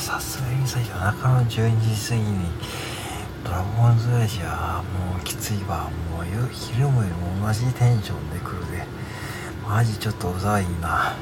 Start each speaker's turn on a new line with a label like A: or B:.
A: さすがにさ夜中の12時過ぎにドラゴンズエイジはもうきついわ。もう昼もよも同じテンションで来るでマジちょっとうざいな。